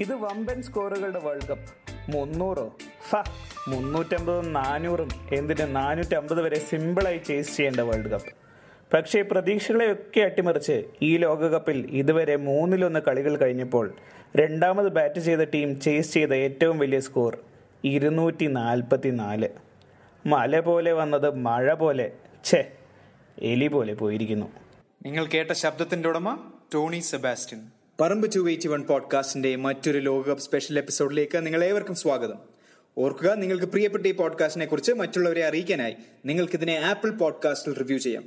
ഇത് വമ്പൻ സ്കോറുകളുടെ world cup മുന്നൂറോ. ഫ മുന്നൂറ്റമ്പതും നാനൂറും. എന്തിന്? നാനൂറ്റമ്പത് വരെ സിമ്പിളായി ചേസ് ചെയ്യേണ്ട വേൾഡ് കപ്പ് പക്ഷേ പ്രതീക്ഷകളെയൊക്കെ അട്ടിമറിച്ച് ഈ ലോകകപ്പിൽ ഇതുവരെ മൂന്നിലൊന്ന് കളികൾ കഴിഞ്ഞപ്പോൾ രണ്ടാമത് ബാറ്റ് ചെയ്ത ടീം ചേസ് ചെയ്ത ഏറ്റവും വലിയ സ്കോർ ഇരുന്നൂറ്റി നാൽപ്പത്തി നാല് മല പോലെ വന്നത് മഴ പോലെ. ഛേ എലി പോലെ പോയിരിക്കുന്നു. നിങ്ങൾ കേട്ട ശബ്ദത്തിന്റെ ഉടമ ടോണി സെബാസ്റ്റ്യൻ. പറമ്പ് ടു എയ്റ്റി വൺ പോഡ്കാസ്റ്റിന്റെ മറ്റൊരു ലോകകപ്പ് സ്പെഷ്യൽ എപ്പിസോഡിലേക്ക് നിങ്ങൾ ഏവർക്കും സ്വാഗതം. ഓർക്കുക നിങ്ങൾക്ക് പ്രിയപ്പെട്ട ഈ പോഡ്കാസ്റ്റിനെ കുറിച്ച് മറ്റുള്ളവരെ അറിയിക്കാനായി നിങ്ങൾക്ക് ഇതിനെ ആപ്പിൾ പോഡ്കാസ്റ്റിൽ റിവ്യൂ ചെയ്യാം.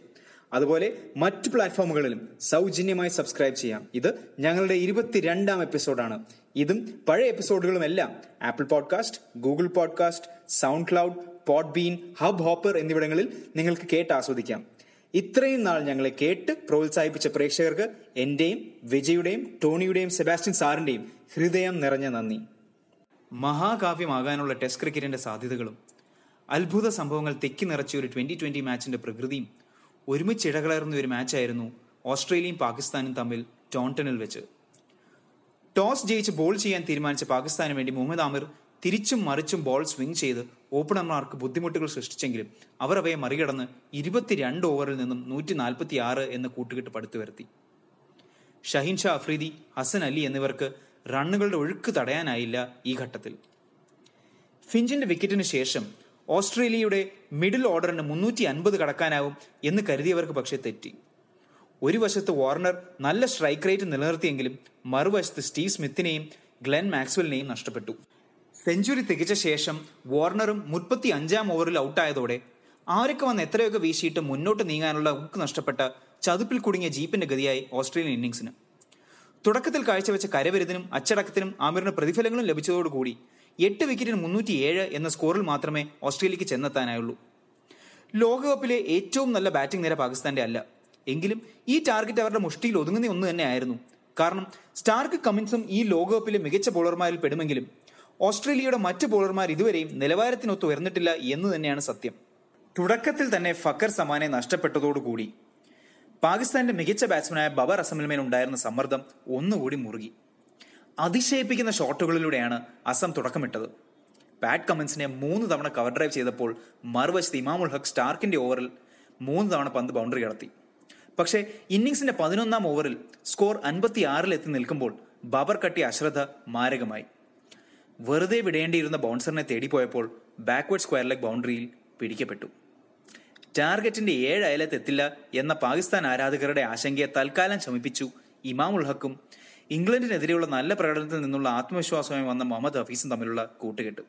അതുപോലെ മറ്റു പ്ലാറ്റ്ഫോമുകളിലും സൗജന്യമായി സബ്സ്ക്രൈബ് ചെയ്യാം. ഇത് ഞങ്ങളുടെ ഇരുപത്തിരണ്ടാം എപ്പിസോഡാണ്. ഇതും പഴയ എപ്പിസോഡുകളും എല്ലാം Apple podcast Google podcast SoundCloud Podbean Hubhopper എന്നിവിടങ്ങളിൽ നിങ്ങൾക്ക് കേട്ട് ആസ്വദിക്കാം. ഇത്രയും നാൾ ഞങ്ങളെ കേട്ട് പ്രോത്സാഹിപ്പിച്ച പ്രേക്ഷകർക്ക് എന്റെയും വിജയുടെയും ടോണിയുടെയും സെബാസ്റ്റ്യൻ സാറിന്റെയും ഹൃദയം നിറഞ്ഞ നന്ദി. മഹാകാവ്യമാകാനുള്ള ടെസ്റ്റ് ക്രിക്കറ്റിന്റെ സാധ്യതകളും അത്ഭുത സംഭവങ്ങൾ തെക്കി നിറച്ച ഒരു ട്വന്റി ട്വന്റി മാച്ചിന്റെ പ്രകൃതിയും ഒരുമിച്ച് ഇടകലർന്ന ഒരു മാച്ചായിരുന്നു ഓസ്ട്രേലിയയും പാകിസ്ഥാനും തമ്മിൽ ടോണ്ടണിൽ വെച്ച്. ടോസ് ജയിച്ച് ബോൾ ചെയ്യാൻ തീരുമാനിച്ച പാകിസ്ഥാന് വേണ്ടി മുഹമ്മദ് ആമിർ തിരിച്ചും മറിച്ചും ബോൾ സ്വിംഗ് ചെയ്ത് ഓപ്പണർമാർക്ക് ബുദ്ധിമുട്ടുകൾ സൃഷ്ടിച്ചെങ്കിലും അവർ അവയെ മറികടന്ന് ഇരുപത്തിരണ്ട് ഓവറിൽ നിന്നും നൂറ്റി നാൽപ്പത്തി ആറ് എന്ന കൂട്ടുകെട്ട് പടുത്തു വരുത്തി ഷഹീൻ ഷാ അഫ്രീദി ഹസൻ അലി എന്നിവർക്ക് റണ്ണുകളുടെ ഒഴുക്ക് തടയാനായില്ല ഈ ഘട്ടത്തിൽ. ഫിഞ്ചിന്റെ വിക്കറ്റിന് ശേഷം ഓസ്ട്രേലിയയുടെ മിഡിൽ ഓർഡറിന് മുന്നൂറ്റി അൻപത് കടക്കാനാവും എന്ന് കരുതിയവർക്ക് പക്ഷേ തെറ്റി. ഒരു വശത്ത് വാർണർ നല്ല സ്ട്രൈക്ക് റേറ്റ് നിലനിർത്തിയെങ്കിലും മറുവശത്ത് സ്റ്റീവ് സ്മിത്തിനെയും ഗ്ലെൻ മാക്സ്വലിനെയും നഷ്ടപ്പെട്ടു. സെഞ്ചുറി തികച്ച ശേഷം വാർണറും മുപ്പത്തി അഞ്ചാം ഓവറിൽ ഔട്ടായതോടെ ആരൊക്കെ വന്ന് എത്രയൊക്കെ വീശിയിട്ട് മുന്നോട്ട് നീങ്ങാനുള്ള ഉക്ക് നഷ്ടപ്പെട്ട ചതുപ്പിൽ കുടുങ്ങിയ ജീപ്പിന്റെ ഗതിയായി ഓസ്ട്രേലിയൻ ഇന്നിംഗ്സിന്. തുടക്കത്തിൽ കാഴ്ചവെച്ച കരവിരുതിനും അച്ചടക്കത്തിനും ആമിറിന് പ്രതിഫലങ്ങളും ലഭിച്ചതോടുകൂടി എട്ട് വിക്കറ്റിന് മുന്നൂറ്റി ഏഴ് എന്ന സ്കോറിൽ മാത്രമേ ഓസ്ട്രേലിയക്ക് ചെന്നെത്താനായുള്ളൂ. ലോകകപ്പിലെ ഏറ്റവും നല്ല ബാറ്റിംഗ് നിര പാകിസ്ഥാന്റെ അല്ല. എങ്കിലും ഈ ടാർഗറ്റ് അവരുടെ മുഷ്ടിയിൽ ഒതുങ്ങുന്ന ഒന്ന് തന്നെയായിരുന്നു. കാരണം സ്റ്റാർക്ക് കമ്മിൻസും ഈ ലോകകപ്പിലെ മികച്ച ബോളർമാരിൽ പെടുമെങ്കിലും ഓസ്ട്രേലിയയുടെ മറ്റ് ബോളർമാർ ഇതുവരെയും നിലവാരത്തിനൊത്ത് ഉയർന്നിട്ടില്ല എന്ന് തന്നെയാണ് സത്യം. തുടക്കത്തിൽ തന്നെ ഫക്കർ സമാനെ നഷ്ടപ്പെട്ടതോടുകൂടി. പാകിസ്ഥാന്റെ മികച്ച ബാറ്റ്സ്മാനായ ബബർ അസമിൽമേൽ ഉണ്ടായിരുന്ന സമ്മർദ്ദം ഒന്നുകൂടി മുറുകി. അതിശയിപ്പിക്കുന്ന ഷോട്ടുകളിലൂടെയാണ് അസം തുടക്കമിട്ടത്. പാറ്റ് കമൻസിനെ മൂന്ന് തവണ കവർ ഡ്രൈവ് ചെയ്തപ്പോൾ മറുവശത്ത് ഇമാമുൽ ഹക്ക് സ്റ്റാർക്കിന്റെ ഓവറിൽ മൂന്ന് തവണ പന്ത് ബൗണ്ടറി കടത്തി. പക്ഷേ ഇന്നിംഗ്സിന്റെ പതിനൊന്നാം ഓവറിൽ സ്കോർ അൻപത്തി ആറിൽ എത്തി നിൽക്കുമ്പോൾ ബബർ കട്ടിയ അശ്രദ്ധ മാരകമായി. വെറുതെ വിടേണ്ടിയിരുന്ന ബൗൺസറിനെ തേടിപ്പോയപ്പോൾ ബാക്ക്വേർഡ് സ്ക്വയർ ലെഗ് ബൗണ്ടറിയിൽ പിടിക്കപ്പെട്ടു. ടാർഗറ്റിന്റെ ഏഴ് അയലത്ത് എത്തില്ല എന്ന പാകിസ്ഥാൻ ആരാധകരുടെ ആശങ്കയെ തൽക്കാലം ശമിപ്പിച്ചു ഇമാം ഹക്കും. ഇംഗ്ലണ്ടിനെതിരെയുള്ള നല്ല പ്രകടനത്തിൽ നിന്നുള്ള ആത്മവിശ്വാസമായി വന്ന മുഹമ്മദ് ഹഫീസും തമ്മിലുള്ള കൂട്ടുകെട്ട്.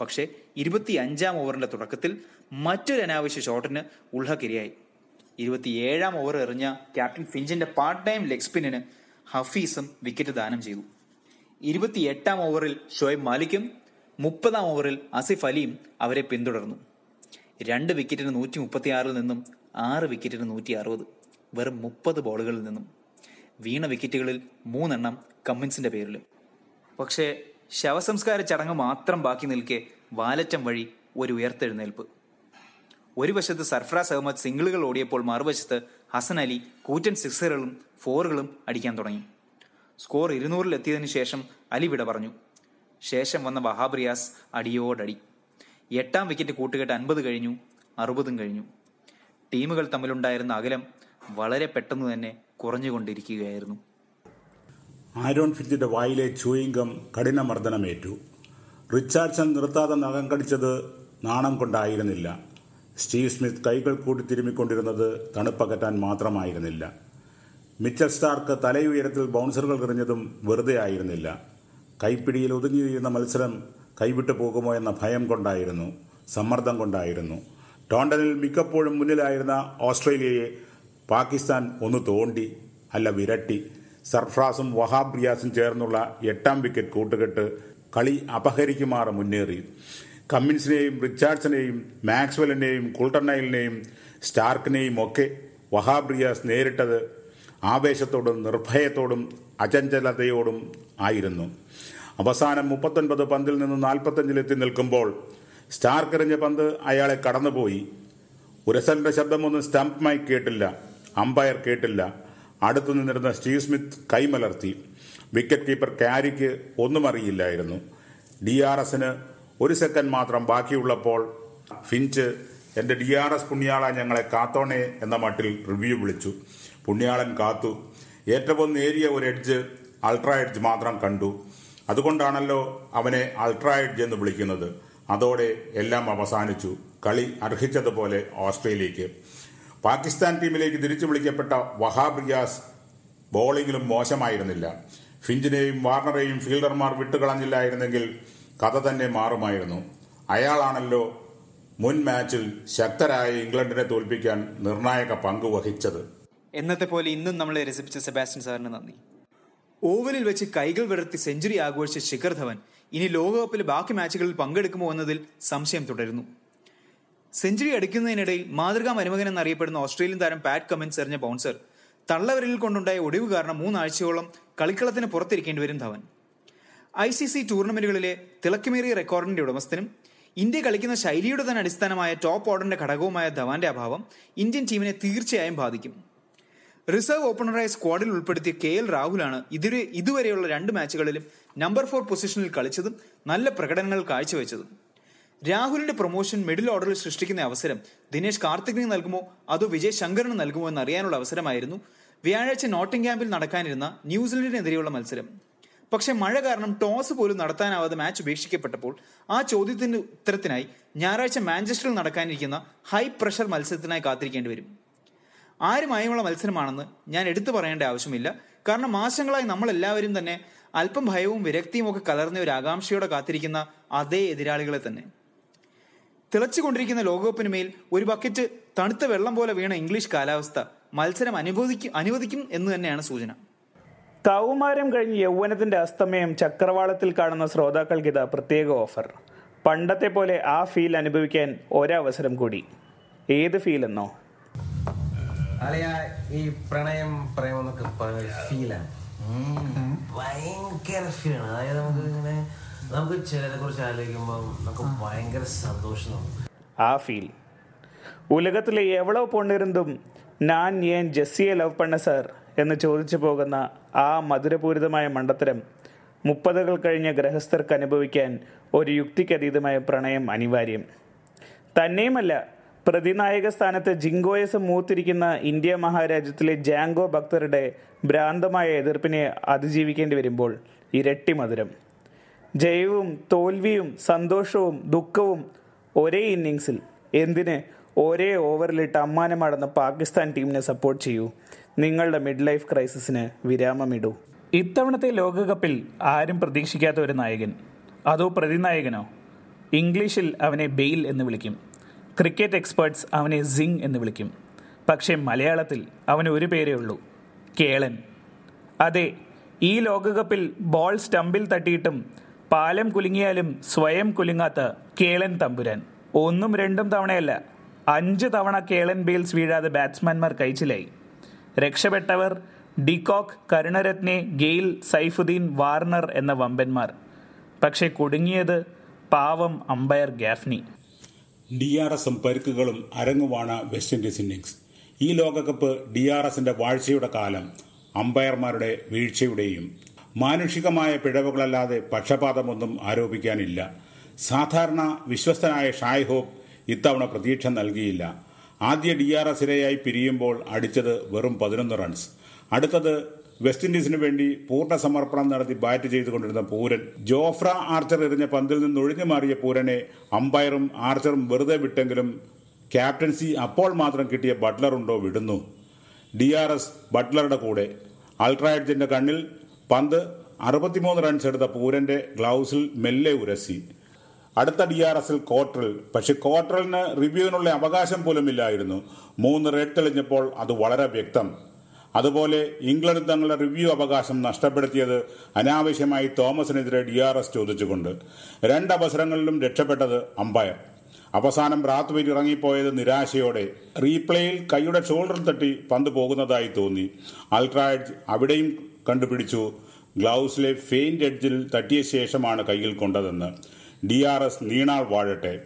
പക്ഷേ ഇരുപത്തി അഞ്ചാം ഓവറിന്റെ തുടക്കത്തിൽ മറ്റൊരു അനാവശ്യ ഷോട്ടിന് ഉൾഹക്ക് ഇരയായി ഇരുപത്തിയേഴാം ഓവർ എറിഞ്ഞ ക്യാപ്റ്റൻ ഫിഞ്ചിന്റെ പാർട്ട് ടൈം ലെഗ് സ്പിന്നിന് ഹഫീസും വിക്കറ്റ് ദാനം ചെയ്തു. ഇരുപത്തിയെട്ടാം ഓവറിൽ ഷോയബ് മാലിക്കും മുപ്പതാം ഓവറിൽ ആസിഫ് അലിയും അവരെ പിന്തുടർന്നു. രണ്ട് വിക്കറ്റിന് നൂറ്റി മുപ്പത്തി ആറിൽ നിന്നും ആറ് വിക്കറ്റിന് നൂറ്റി അറുപത് വെറും മുപ്പത് ബോളുകളിൽ നിന്നും. വീണ വിക്കറ്റുകളിൽ മൂന്നെണ്ണം കമ്മിൻസിന്റെ പേരിലും. പക്ഷേ ശവസംസ്കാര ചടങ്ങ് മാത്രം ബാക്കി നിൽക്കെ വാലറ്റം വഴി ഒരു ഉയർത്തെഴുന്നേൽപ്പ്. ഒരു വശത്ത് സർഫറാസ് അഹമ്മദ് സിംഗിളുകൾ ഓടിയപ്പോൾ മറുവശത്ത് ഹസൻ അലി കൂറ്റൻ സിക്സറുകളും ഫോറുകളും അടിക്കാൻ തുടങ്ങി. സ്കോർ ഇരുന്നൂറിൽ എത്തിയതിനു ശേഷം അലി വിട പറഞ്ഞു. ശേഷം വന്ന വഹാബ് റിയാസ് അടിയോടടി. എട്ടാം വിക്കറ്റ് കൂട്ടുകെട്ട് അൻപത് കഴിഞ്ഞു അറുപതും കഴിഞ്ഞു. ടീമുകൾ തമ്മിലുണ്ടായിരുന്ന അകലം വളരെ പെട്ടെന്ന് തന്നെ കുറഞ്ഞുകൊണ്ടിരിക്കുകയായിരുന്നു. ആരോൺ ഫിഞ്ചിന്റെ വായിലെ ചൂയിങ്കം കഠിനമർദ്ദനമേറ്റു. റിച്ചാർഡ്സൺ നിർത്താതെ നഖം കടിച്ചത് നാണം കൊണ്ടായിരുന്നില്ല. സ്റ്റീവ് സ്മിത്ത് കൈകൾ കൂട്ടി തിരുമ്മിക്കൊണ്ടിരുന്നത് തണുപ്പകറ്റാൻ മാത്രമായിരുന്നില്ല. മിച്ചൽ സ്റ്റാർക്ക് തലയുയരത്തിൽ ബൗൺസറുകൾ എറിഞ്ഞതും വെറുതെ ആയിരുന്നില്ല. കൈപ്പിടിയിൽ ഒതുങ്ങിയിരുന്ന മത്സരം കൈവിട്ടു പോകുമോ എന്ന ഭയം കൊണ്ടായിരുന്നു സമ്മർദ്ദം കൊണ്ടായിരുന്നു. ടോണ്ടനിൽ മിക്കപ്പോഴും മുന്നിലായിരുന്ന ഓസ്ട്രേലിയയെ പാകിസ്ഥാൻ ഒന്ന് തോണ്ടി അല്ല വിരട്ടി. സർഫ്രാസും വഹാബ് റിയാസും ചേർന്നുള്ള എട്ടാം വിക്കറ്റ് കൂട്ടുകെട്ട് കളി അപഹരിക്കുമാറ് മുന്നേറി. കമ്മിൻസിനെയും റിച്ചാർഡ്സിനെയും മാക്സ്വെലിനെയും കുൾട്ടർനൈലിനെയും സ്റ്റാർക്കിനെയും ഒക്കെ വഹാബ് റിയാസ് നേരിട്ടത് ആവേശത്തോടും നിർഭയത്തോടും അചഞ്ചലതയോടും ആയിരുന്നു. അവസാനം മുപ്പത്തൊൻപത് പന്തിൽ നിന്ന് നാൽപ്പത്തഞ്ചിലെത്തി നിൽക്കുമ്പോൾ സ്റ്റാർക്ക് എറിഞ്ഞ പന്ത് അയാളെ കടന്നുപോയി. ഉരസലിന്റെ ശബ്ദമൊന്നും സ്റ്റംപ് മൈക്ക് കേട്ടില്ല. അമ്പയർ കേട്ടില്ല. അടുത്തു നിന്നിരുന്ന സ്റ്റീവ് സ്മിത്ത് കൈമലർത്തി. വിക്കറ്റ് കീപ്പർ ക്യാരിക്ക് ഒന്നും അറിയില്ലായിരുന്നു. ഡി ആർ എസിന് ഒരു സെക്കൻഡ് മാത്രം ബാക്കിയുള്ളപ്പോൾ ഫിഞ്ച് എന്റെ ഡി ആർ എസ് പുണ്യാള ഞങ്ങളെ കാത്തോണേ എന്ന മട്ടിൽ റിവ്യൂ വിളിച്ചു. പുണ്യാളൻ കാത്തു. ഏറ്റവും നേരിയ ഒരു എഡ്ജ് അൾട്രാ എഡ്ജ് മാത്രം കണ്ടു. അതുകൊണ്ടാണല്ലോ അവനെ അൾട്രാ എഡ്ജ് എന്ന് വിളിക്കുന്നത്. അതോടെ എല്ലാം അവസാനിച്ചു. കളി അർഹിച്ചതുപോലെ ഓസ്ട്രേലിയക്ക് പാകിസ്ഥാൻ ടീമിലേക്ക് തിരിച്ചു വിളിക്കപ്പെട്ട വഹാബ് റിയാസ് ബോളിംഗിലും മോശമായിരുന്നില്ല. ഫിഞ്ചിനെയും വാർണറെയും ഫീൽഡർമാർ വിട്ടുകളഞ്ഞില്ലായിരുന്നെങ്കിൽ കഥ തന്നെ മാറുമായിരുന്നു. അയാളാണല്ലോ മുൻ മാച്ചിൽ ശക്തരായ ഇംഗ്ലണ്ടിനെ തോൽപ്പിക്കാൻ നിർണായക പങ്ക് വഹിച്ചത്. എന്നത്തെ പോലെ ഇന്നും നമ്മളെ രസിപ്പിച്ച സെബാസ്റ്റ്യൻ സാറിന് നന്ദി. ഓവലിൽ വെച്ച് കൈകൾ വിടർത്തി സെഞ്ചുറി ആഘോഷിച്ച ശിഖർ ധവൻ ഇനി ലോകകപ്പിൽ ബാക്കി മാച്ചുകളിൽ പങ്കെടുക്കുമോ എന്നതിൽ സംശയം തുടരുന്നു. സെഞ്ചുറി അടിക്കുന്നതിനിടയിൽ മാതൃകാ മരുമകൻ എന്നറിയപ്പെടുന്ന ഓസ്ട്രേലിയൻ താരം പാറ്റ് കമൻസ് എറിഞ്ഞ ബൗൺസർ തള്ളവരിൽ കൊണ്ടുണ്ടായ ഒടിവ് കാരണം മൂന്നാഴ്ചയോളം കളിക്കളത്തിന് പുറത്തിരിക്കേണ്ടി വരും ധവൻ. ഐ സി സി ടൂർണമെന്റുകളിലെ തിളക്കമേറിയ റെക്കോർഡിന്റെ ഉടമസ്ഥനും ഇന്ത്യ കളിക്കുന്ന ശൈലിയുടെ തന്നെ അടിസ്ഥാനമായ ടോപ്പ് ഓർഡറിന്റെ ഘടകവുമായ ധവാന്റെ അഭാവം ഇന്ത്യൻ ടീമിനെ തീർച്ചയായും ബാധിക്കും. റിസർവ് ഓപ്പണറായ സ്ക്വാഡിൽ ഉൾപ്പെടുത്തിയ കെ എൽ രാഹുലാണ് ഇതുവരെ ഇതുവരെയുള്ള രണ്ട് മാച്ചുകളിലും നമ്പർ ഫോർ പൊസിഷനിൽ കളിച്ചതും നല്ല പ്രകടനങ്ങൾ കാഴ്ചവെച്ചതും. രാഹുലിന്റെ പ്രൊമോഷൻ മിഡിൽ ഓർഡറിൽ സൃഷ്ടിക്കുന്ന അവസരം ദിനേശ് കാർത്തികിന് നൽകുമോ? അതോ വിജയ് ശങ്കറിന് നൽകുമോ എന്ന് അറിയാനുള്ള അവസരമായിരുന്നു വ്യാഴാഴ്ച നോട്ടിംഗ്ഹാമിൽ നടക്കാനിരുന്ന ന്യൂസിലൻഡിനെതിരെയുള്ള മത്സരം. പക്ഷെ മഴ കാരണം ടോസ് പോലും നടത്താനാവാതെ മാച്ച് ഉപേക്ഷിക്കപ്പെട്ടപ്പോൾ ആ ചോദ്യത്തിന്റെ ഉത്തരത്തിനായി ഞായറാഴ്ച മാഞ്ചസ്റ്ററിൽ നടക്കാനിരിക്കുന്ന ഹൈ പ്രഷർ മത്സരത്തിനായി കാത്തിരിക്കേണ്ടി വരും. ആരുമായുമുള്ള മത്സരമാണെന്ന് ഞാൻ എടുത്തു പറയേണ്ട ആവശ്യമില്ല. കാരണം മാസങ്ങളായി നമ്മളെല്ലാവരും തന്നെ അല്പം ഭയവും വിരക്തിയും ഒക്കെ കലർന്ന ഒരു ആകാംക്ഷയോടെ കാത്തിരിക്കുന്ന അതേ എതിരാളികളെ തന്നെ. തിളച്ചുകൊണ്ടിരിക്കുന്ന ലോകകപ്പിന് മേൽ ഒരു ബക്കറ്റ് തണുത്ത വെള്ളം പോലെ വീണ ഇംഗ്ലീഷ് കാലാവസ്ഥ മത്സരം അനുവദിക്കും അനുവദിക്കും എന്ന് തന്നെയാണ് സൂചന. കൗമാരം കഴിഞ്ഞ് യൗവനത്തിന്റെ അസ്തമയം ചക്രവാളത്തിൽ കാണുന്ന ശ്രോതാക്കൾക്ക് ഇതാ പ്രത്യേക ഓഫർ. പണ്ടത്തെ പോലെ ആ ഫീൽ അനുഭവിക്കാൻ ഒരവസരം കൂടി. ഏത് ഫീൽ എന്നോ ഈ പ്രണയം പ്രേമം എന്നൊക്കെ പറയുന്ന ഫീലാണ് ഭയങ്കര ഫീലാണ് അതായത് നമുക്ക് ഇങ്ങനെ നമുക്ക് ചിലരെ കുറിച്ച് ആലോചിക്കുമ്പോൾ നമുക്ക് ഭയങ്കര സന്തോഷം ആ ഫീൽ ഉലകത്തിലെ എവളോ പൊണ്ണിരുന്നും ഞാൻ ഏൻ ജെസ്സിയെ ലവ് പണ്ണ സർ എന്ന് ചോദിച്ചു പോകുന്ന ആ മധുരപൂരിതമായ മണ്ടത്തരം മുപ്പതുകൾ കഴിഞ്ഞ ഗ്രഹസ്ഥർക്ക് അനുഭവിക്കാൻ ഒരു യുക്തിക്കതീതമായ പ്രണയം അനിവാര്യം. തന്നെയുമല്ല പ്രതിനായക സ്ഥാനത്ത് ജിങ്കോയസ് മൂത്തിരിക്കുന്ന ഇന്ത്യ മഹാരാജ്യത്തിലെ ജാങ്കോ ഭക്തരുടെ ഭ്രാന്തമായ എതിർപ്പിനെ അതിജീവിക്കേണ്ടി വരുമ്പോൾ ഇരട്ടി മധുരം. ജയവും തോൽവിയും സന്തോഷവും ദുഃഖവും ഒരേ ഇന്നിങ്സിൽ എന്തിന് ഒരേ ഓവറിലിട്ട് അമ്മാനമാടുന്ന പാകിസ്ഥാൻ ടീമിനെ സപ്പോർട്ട് ചെയ്യൂ. നിങ്ങളുടെ മിഡ് ലൈഫ് ക്രൈസിസിന് വിരാമമിടൂ. ഇത്തവണത്തെ ലോകകപ്പിൽ ആരും പ്രതീക്ഷിക്കാത്ത ഒരു നായകൻ. അതോ പ്രതിനായകനോ? ഇംഗ്ലീഷിൽ അവനെ ബെയിൽ എന്ന് വിളിക്കും. ക്രിക്കറ്റ് എക്സ്പേർട്സ് അവനെ സിംഗ് എന്ന് വിളിക്കും. പക്ഷേ മലയാളത്തിൽ അവന് ഒരു പേരേ ഉള്ളൂ. കേളൻ. അതെ ഈ ലോകകപ്പിൽ ബോൾ സ്റ്റമ്പിൽ തട്ടിയിട്ടും പാലം കുലുങ്ങിയാലും സ്വയം കുലുങ്ങാത്ത കേളൻ തമ്പുരാൻ. ഒന്നും രണ്ടും തവണയല്ല അഞ്ച് തവണ കേളൻ ബെയിൽസ് വീഴാതെ ബാറ്റ്സ്മാൻമാർ കഴിച്ചിലായി. രക്ഷപ്പെട്ടവർ de Kock Karunaratne Gayle Saifuddin Warner എന്ന വമ്പന്മാർ. പക്ഷേ കുടുങ്ങിയത് പാവം അമ്പയർ ഗാഫ്നി. ഡി ആർ എസും പരുക്കുകളും അരങ്ങുവാണ് വെസ്റ്റ് ഇൻഡീസ് ഇന്നിംഗ്സ് ഈ ലോകകപ്പ് ഡി ആർ എസിന്റെ വാഴ്ചയുടെ കാലം അമ്പയർമാരുടെ വീഴ്ചയുടെയും മാനുഷികമായ പിഴവുകളല്ലാതെ പക്ഷപാതമൊന്നും ആരോപിക്കാനില്ല. സാധാരണ വിശ്വസ്തനായ ഷായ് ഹോപ്പ് ഇത്തവണ പ്രതീക്ഷ നൽകിയില്ല. ആദ്യ ഡി ആർ എസ് ഇരയായി പിരിയുമ്പോൾ അടിച്ചത് വെറും പതിനൊന്ന് റൺസ് അടുത്തത് വെസ്റ്റ് ഇൻഡീസിന് വേണ്ടി പൂർണ സമർപ്പണം നടത്തി ബാറ്റ് ചെയ്തുകൊണ്ടിരുന്ന പൂരൻ ജോഫ്ര ആർച്ചർ എറിഞ്ഞ പന്തിൽ നിന്ന് ഒഴിഞ്ഞു മാറിയ പൂരനെ അമ്പയറും ആർച്ചറും വെറുതെ വിട്ടെങ്കിലും ക്യാപ്റ്റൻസി അപ്പോൾ മാത്രം കിട്ടിയ ബട്ട്ലറുണ്ടോ വിടുന്നു. ഡി ആർ എസ് ബട്ട്ലറുടെ കൂടെ അൾട്രാഡ്ജിന്റെ കണ്ണിൽ പന്ത് അറുപത്തിമൂന്ന് റൺസ് എടുത്ത പൂരന്റെ ഗ്ലൗസിൽ മെല്ലെ ഉരസി. അടുത്ത ഡി ആർ എസിൽ ക്വാർട്ടറിൽ പക്ഷെ ക്വാർട്ടറിന് റിവ്യൂവിനുള്ള അവകാശം പോലും ഇല്ലായിരുന്നു മൂന്ന് റെഡ് തെളിഞ്ഞപ്പോൾ അത് വളരെ വ്യക്തം. അതുപോലെ ഇംഗ്ലണ്ട് തങ്ങളുടെ റിവ്യൂ അവകാശം നഷ്ടപ്പെടുത്തിയത് അനാവശ്യമായി തോമസിനെതിരെ ഡി ആർ എസ് ചോദിച്ചുകൊണ്ട്. രണ്ട് അവസരങ്ങളിലും രക്ഷപ്പെട്ടത് അമ്പയർ. അവസാനം റാത്ത്വെയിൽ ഇറങ്ങിപ്പോയത് നിരാശയോടെ റീപ്ലേയിൽ കൈയുടെ ഷോൾഡർ തട്ടി പന്ത് പോകുന്നതായി തോന്നി. അൾട്രാഡ്ജ് അവിടെയും കണ്ടുപിടിച്ചു. ഗ്ലൗസിലെ ഫെയിന്റ് എഡ്ജിൽ തട്ടിയ ശേഷമാണ് കയ്യിൽ കൊണ്ടതെന്ന് ഡി ആർ എസ് നീണാൾ വാഴട്ടെ.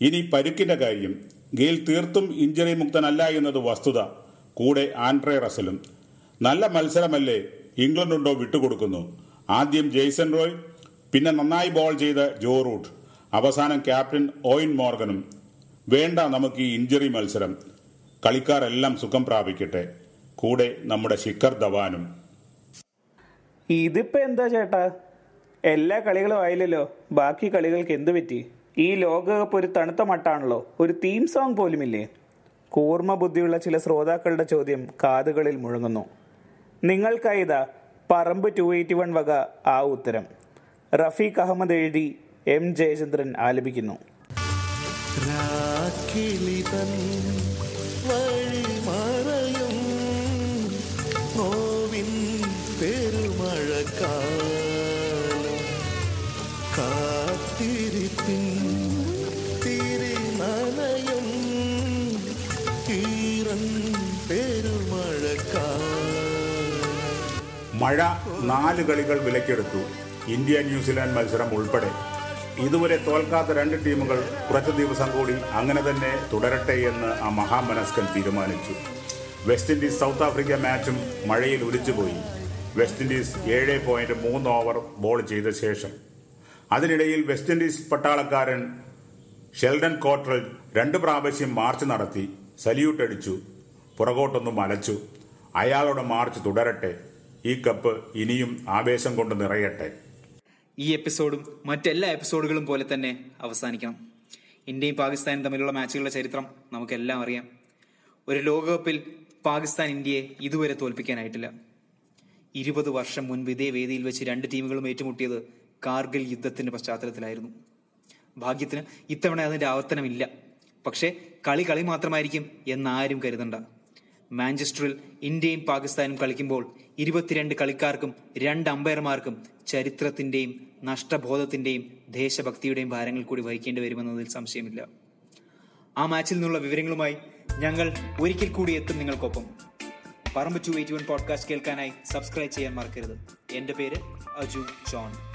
ഇനി പരുക്കിന്റെ കാര്യം. ഗെയിൽ തീർത്തും ഇഞ്ചറി മുക്തനല്ല എന്നത് വസ്തുത. കൂടെ ആൻഡ്രേ റസലും. നല്ല മത്സരമല്ലേ ഇംഗ്ലണ്ടുണ്ടോ വിട്ടുകൊടുക്കുന്നു. ആദ്യം ജെയ്സൺ റോയ് പിന്നെ നന്നായി ബോൾ ചെയ്ത ജോ റൂട്ട് അവസാനം ക്യാപ്റ്റൻ ഓയിൻ മോർഗനും. വേണ്ട നമുക്ക് ഈ ഇഞ്ചുറി മത്സരം. കളിക്കാരെല്ലാം സുഖം പ്രാപിക്കട്ടെ. കൂടെ നമ്മുടെ ശിഖർ ധവാനും. ഇതിപ്പോ എന്താ ചേട്ടാ? എല്ലാ കളികളും ആയില്ലല്ലോ. ബാക്കി കളികൾക്ക് എന്ത് പറ്റി? ഈ ലോകകപ്പ് ഒരു തണുത്ത മട്ടാണല്ലോ. ഒരു തീം സോങ് പോലുമില്ലേ? കൂർമ്മ ബുദ്ധിയുള്ള ചില ശ്രോതാക്കളുടെ ചോദ്യം കാതുകളിൽ മുഴങ്ങുന്നു. നിങ്ങൾക്കായി ഇതാ പറമ്പ് ടു എയ്റ്റി വൺ വക ആ ഉത്തരം. റഫീഖ് അഹമ്മദ് എഴുതി എം ജയചന്ദ്രൻ ആലപിക്കുന്നു. മഴ നാല് കളികൾ വിലക്കെടുത്തു ഇന്ത്യ ന്യൂസിലാൻഡ് മത്സരം ഉൾപ്പെടെ. ഇതുവരെ തോൽക്കാത്ത രണ്ട് ടീമുകൾ കുറച്ച് ദിവസം കൂടി അങ്ങനെ തന്നെ തുടരട്ടെ എന്ന് ആ മഹാമനസ്കൻ തീരുമാനിച്ചു. വെസ്റ്റ് ഇൻഡീസ് സൗത്ത് ആഫ്രിക്ക മാച്ചും മഴയിൽ ഒലിച്ചുപോയി. വെസ്റ്റ് ഇൻഡീസ് ഏഴ് പോയിന്റ് മൂന്ന് ഓവർ ബോൾ ചെയ്ത ശേഷം. അതിനിടയിൽ വെസ്റ്റ് ഇൻഡീസ് പട്ടാളക്കാരൻ ഷെൽഡൻ കോട്രൽ രണ്ട് പ്രാവശ്യം മാർച്ച് നടത്തി. സല്യൂട്ട് അടിച്ചു. പുറകോട്ടൊന്ന് മലച്ചു. അയാളുടെ മാർച്ച് തുടരട്ടെ. ഈ കപ്പ് ഇനിയും ആവേശം കൊണ്ട് നിറയട്ടെ. ഈ എപ്പിസോഡും മറ്റെല്ലാ എപ്പിസോഡുകളും പോലെ തന്നെ അവസാനിക്കണം. ഇന്ത്യയും പാകിസ്ഥാനും തമ്മിലുള്ള മാച്ചുകളുടെ ചരിത്രം നമുക്കെല്ലാം അറിയാം. ഒരു ലോകകപ്പിൽ പാകിസ്ഥാൻ ഇന്ത്യയെ ഇതുവരെ തോൽപ്പിക്കാനായിട്ടില്ല. ഇരുപത് വർഷം മുൻപ് ഇതേ വേദിയിൽ വെച്ച് രണ്ട് ടീമുകളും ഏറ്റുമുട്ടിയത് കാർഗിൽ യുദ്ധത്തിന്റെ പശ്ചാത്തലത്തിലായിരുന്നു. ഭാഗ്യത്തിന് ഇത്തവണ അതിന്റെ ആവർത്തനമില്ല. പക്ഷേ കളി കളി മാത്രമായിരിക്കും എന്നാരും കരുതണ്ട. മാഞ്ചസ്റ്ററിൽ ഇന്ത്യയും പാകിസ്ഥാനും കളിക്കുമ്പോൾ ഇരുപത്തിരണ്ട് കളിക്കാർക്കും രണ്ട് അമ്പയർമാർക്കും ചരിത്രത്തിന്റെയും നഷ്ടബോധത്തിന്റെയും ദേശഭക്തിയുടെയും ഭാരങ്ങൾ കൂടി വഹിക്കേണ്ടി വരുമെന്നതിൽ സംശയമില്ല. ആ മാച്ചിൽ നിന്നുള്ള വിവരങ്ങളുമായി ഞങ്ങൾ ഒരിക്കൽ കൂടി എത്തും നിങ്ങൾക്കൊപ്പം. പറമ്പ് ടു എയ്റ്റി വൺ പോഡ്കാസ്റ്റ് കേൾക്കാനായി സബ്സ്ക്രൈബ് ചെയ്യാൻ മറക്കരുത്. എന്റെ പേര് അജു ജോൺ.